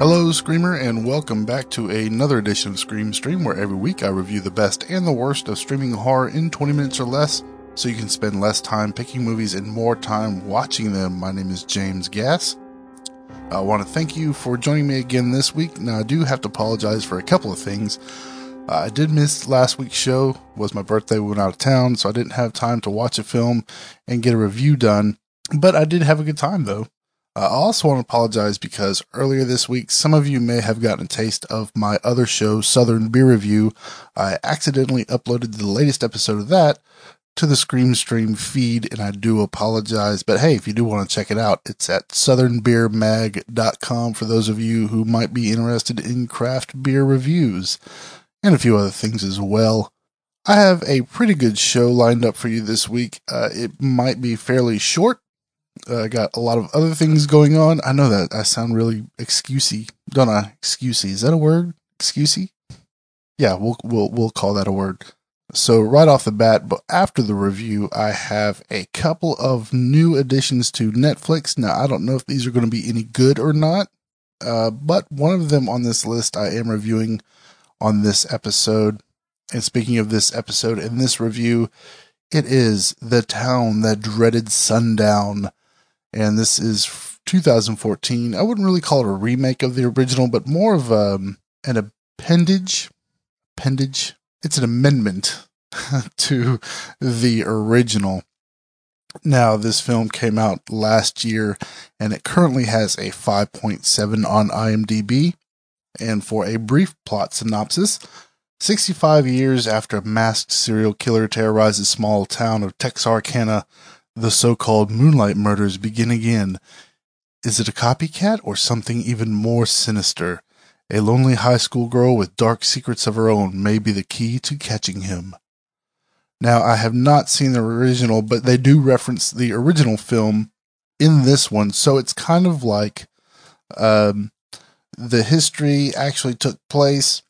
Hello, Screamer, and welcome back to another edition of Scream Stream, where every week I review the best and the worst of streaming horror in 20 minutes or less, so you can spend less time picking movies and more time watching them. My name is James Gass. I want to thank you for joining me again this week. Now, I do have to apologize for a couple of things. Uh, I did miss last week's show. It was my birthday. We went out of town, so I didn't have time to watch a film and get a review done. But I did have a good time, though. I also want to apologize because earlier this week, some of you may have gotten a taste of my other show, Southern Beer Review. I accidentally uploaded the latest episode of that to the Scream Stream feed, and I do apologize. But hey, if you do want to check it out, it's at southernbeermag.com for those of you who might be interested in craft beer reviews and a few other things as well. I have a pretty good show lined up for you this week. Uh, it might be fairly short uh, got a lot of other things going on. I know that I sound really excusey, don't I? Excusey. Is that a word? Excusey? Yeah, we'll we'll we'll call that a word. So right off the bat, but after the review, I have a couple of new additions to Netflix. Now I don't know if these are going to be any good or not, uh, but one of them on this list I am reviewing on this episode. And speaking of this episode in this review, it is The Town That Dreaded Sundown and this is 2014. I wouldn't really call it a remake of the original, but more of um, an appendage. Appendage. It's an amendment to the original. Now, this film came out last year, and it currently has a 5.7 on IMDb. And for a brief plot synopsis, 65 years after a masked serial killer terrorizes small town of Texarkana, the so called moonlight murders begin again. Is it a copycat or something even more sinister? A lonely high school girl with dark secrets of her own may be the key to catching him. Now, I have not seen the original, but they do reference the original film in this one, so it's kind of like um, the history actually took place,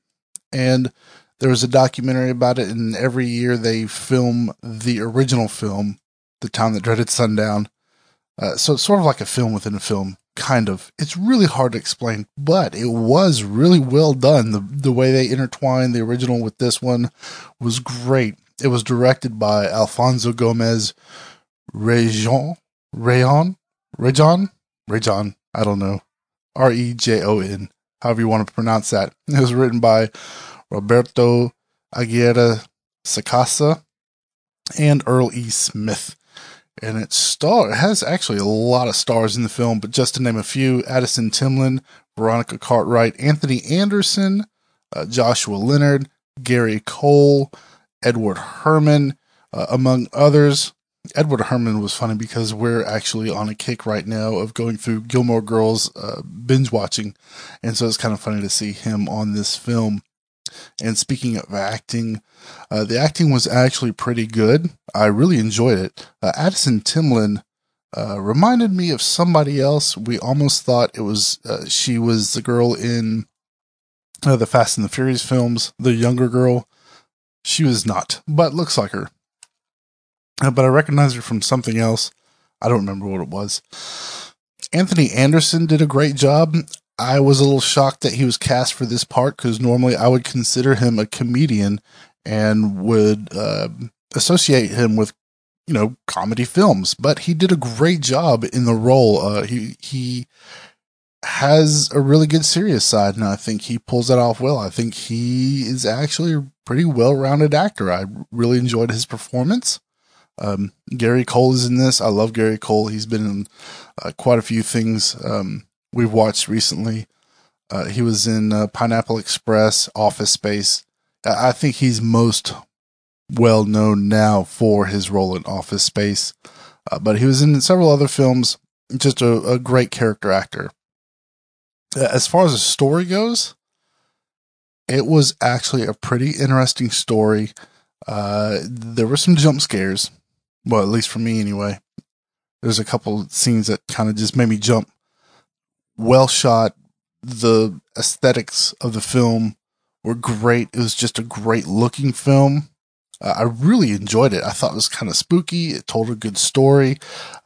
and there was a documentary about it, and every year they film the original film the Town That Dreaded Sundown. Uh, so it's sort of like a film within a film, kind of. It's really hard to explain, but it was really well done. The the way they intertwined the original with this one was great. It was directed by Alfonso Gomez Rejon, Rayon, Rejon, Rejon. I don't know. R E J O N. However you want to pronounce that. It was written by Roberto Aguirre Sacasa and Earl E. Smith and it star it has actually a lot of stars in the film, but just to name a few: Addison Timlin, Veronica Cartwright, Anthony Anderson, uh, Joshua Leonard, Gary Cole, Edward Herrmann, uh, among others. Edward Herrmann was funny because we're actually on a kick right now of going through Gilmore Girls uh, binge watching, and so it's kind of funny to see him on this film. And speaking of acting, uh, the acting was actually pretty good. I really enjoyed it. Uh, Addison Timlin uh, reminded me of somebody else. We almost thought it was uh, she was the girl in uh, the Fast and the Furious films, the younger girl. She was not, but looks like her. Uh, but I recognize her from something else. I don't remember what it was. Anthony Anderson did a great job. I was a little shocked that he was cast for this part because normally I would consider him a comedian and would uh, associate him with you know comedy films. But he did a great job in the role. Uh, he he has a really good serious side, and I think he pulls that off well. I think he is actually a pretty well rounded actor. I really enjoyed his performance. Um, Gary Cole is in this. I love Gary Cole. He's been in uh, quite a few things. Um, we've watched recently. Uh, he was in uh, Pineapple Express, Office Space. I think he's most well known now for his role in Office Space, uh, but he was in several other films. Just a, a great character actor. Uh, as far as the story goes, it was actually a pretty interesting story. Uh, there were some jump scares, well, at least for me anyway. There's a couple scenes that kind of just made me jump well shot. The aesthetics of the film were great. It was just a great looking film. Uh, I really enjoyed it. I thought it was kind of spooky. It told a good story.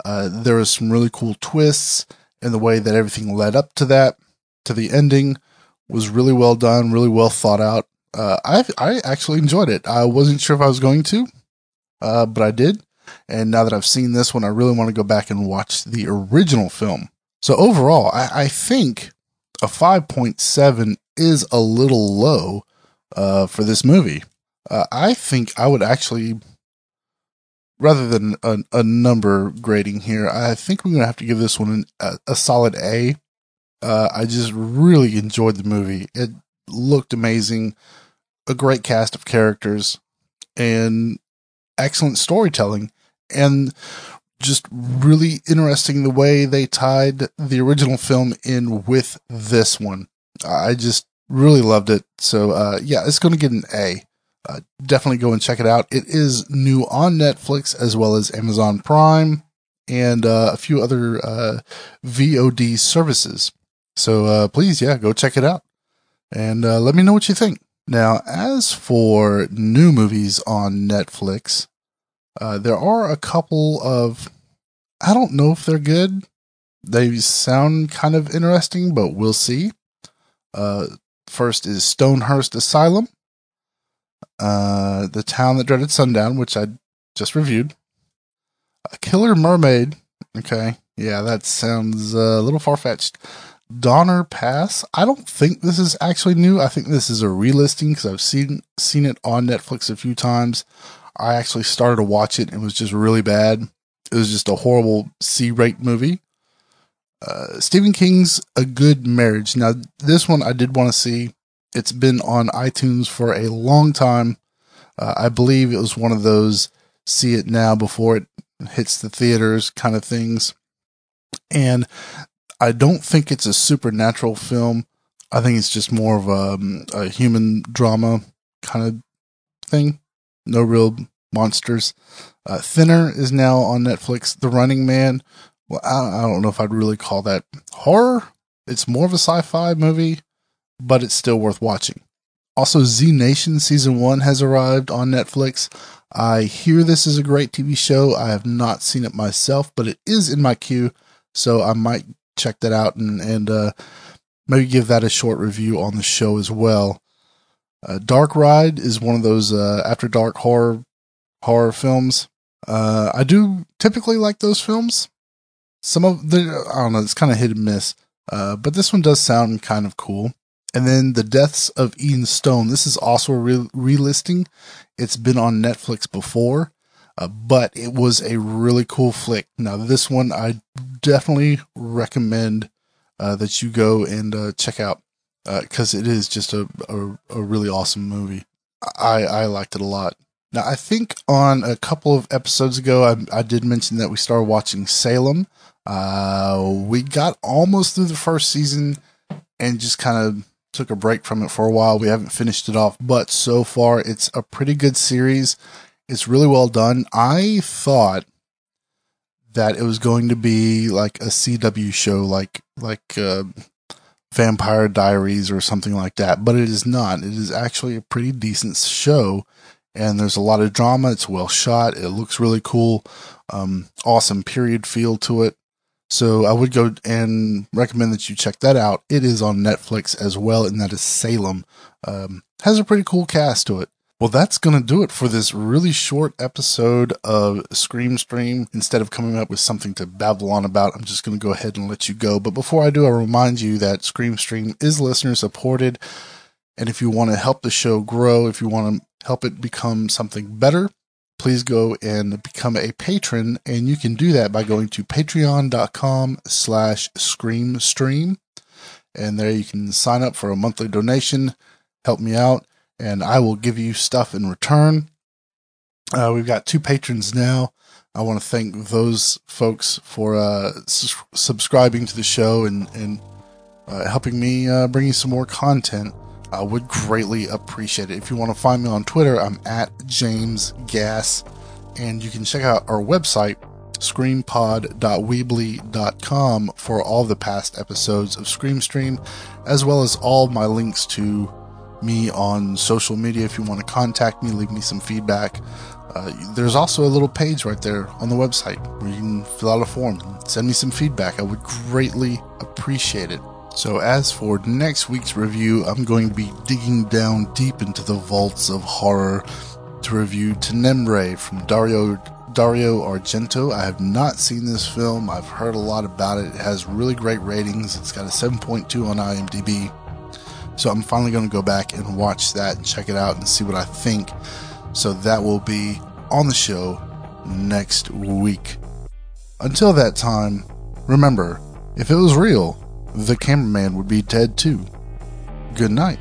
Uh, there was some really cool twists in the way that everything led up to that. to the ending was really well done, really well thought out. Uh, I I actually enjoyed it. I wasn't sure if I was going to, uh, but I did. And now that I've seen this one, I really want to go back and watch the original film. So overall, I, I think a 5.7 is a little low uh, for this movie. Uh, I think I would actually, rather than a, a, number grading here, I think we're going to have to give this one a, a solid A. Uh, I just really enjoyed the movie. It looked amazing, a great cast of characters, and excellent storytelling. And just really interesting the way they tied the original film in with this one. I just really loved it. So, uh, yeah, it's going to get an A. Uh, definitely go and check it out. It is new on Netflix as well as Amazon Prime and uh, a few other uh, VOD services. So uh, please, yeah, go check it out and uh, let me know what you think. Now, as for new movies on Netflix, uh, there are a couple of, I don't know if they're good. They sound kind of interesting, but we'll see. Uh, first is Stonehurst Asylum, uh, The Town That Dreaded Sundown, which I just reviewed. A Killer Mermaid. Okay. Yeah, that sounds uh, a little far fetched. Donner Pass. I don't think this is actually new. I think this is a relisting because I've seen seen it on Netflix a few times. I actually started to watch it and it was just really bad. It was just a horrible C rate movie. Uh, Stephen King's A Good Marriage. Now, this one I did want to see. It's been on iTunes for a long time. Uh, I believe it was one of those see it now before it hits the theaters kind of things. And I don't think it's a supernatural film. I think it's just more of a, um, a human drama kind of thing no real monsters. Uh, Thinner is now on Netflix. The Running Man. Well, I, I don't know if I'd really call that horror. It's more of a sci-fi movie, but it's still worth watching. Also, Z Nation season one has arrived on Netflix. I hear this is a great TV show. I have not seen it myself, but it is in my queue, so I might check that out and and uh, maybe give that a short review on the show as well. Uh, dark Ride is one of those uh, after dark horror horror films. Uh, I do typically like those films. Some of the I don't know, it's kind of hit and miss. Uh, but this one does sound kind of cool. And then The Deaths of Eden Stone. This is also a re- relisting. It's been on Netflix before, uh, but it was a really cool flick. Now, this one I definitely recommend uh, that you go and check out because uh, it is just a, a, a really awesome movie. I I liked it a lot. Now I think on a couple of episodes ago I, I did mention that we started watching Salem. Uh, we got almost through the first season and just kind of took a break from it for a while. We haven't finished it off, but so far it's a pretty good series. It's really well done. I thought that it was going to be like a CW show, like like uh, Vampire Diaries or something like that, but it is not. It is actually a pretty decent show, and there's a lot of drama. It's well shot. It looks really cool. Um, awesome period feel to it. So I would go and recommend that you check that out. It is on Netflix as well, and that is Salem. Um, has a pretty cool cast to it. Well, that's going to do it for this really short episode of Scream Stream. Instead of coming up with something to babble on about, I'm just going to go ahead and let you go. But before I do, I'll remind you that Scream Stream is listener supported. And if you want to help the show grow, if you want to help it become something better, please go and become a patron. And you can do that by going to patreon.com slash screamstream. And there you can sign up for a monthly donation, help me out and I will give you stuff in return. Uh, we've got two patrons now. I want to thank those folks for uh, subscribing to the show and, and uh, helping me uh, bring you some more content. I would greatly appreciate it. If you want to find me on Twitter, I'm at James Gass, and you can check out our website, screampod.weebly.com, for all the past episodes of Scream Stream, as well as all my links to me on social media if you want to contact me, leave me some feedback. Uh, there's also a little page right there on the website where you can fill out a form and send me some feedback. I would greatly appreciate it. So, as for next week's review, I'm going to be digging down deep into the vaults of horror to review Tenebre from Dario Dario Argento. I have not seen this film. I've heard a lot about it. It has really great ratings. It's got a 7.2 on IMDb. So I'm finally going to go back and watch that and check it out and see what I think. So that will be on the show next week. Until that time, remember, if it was real, the cameraman would be dead too. Good night.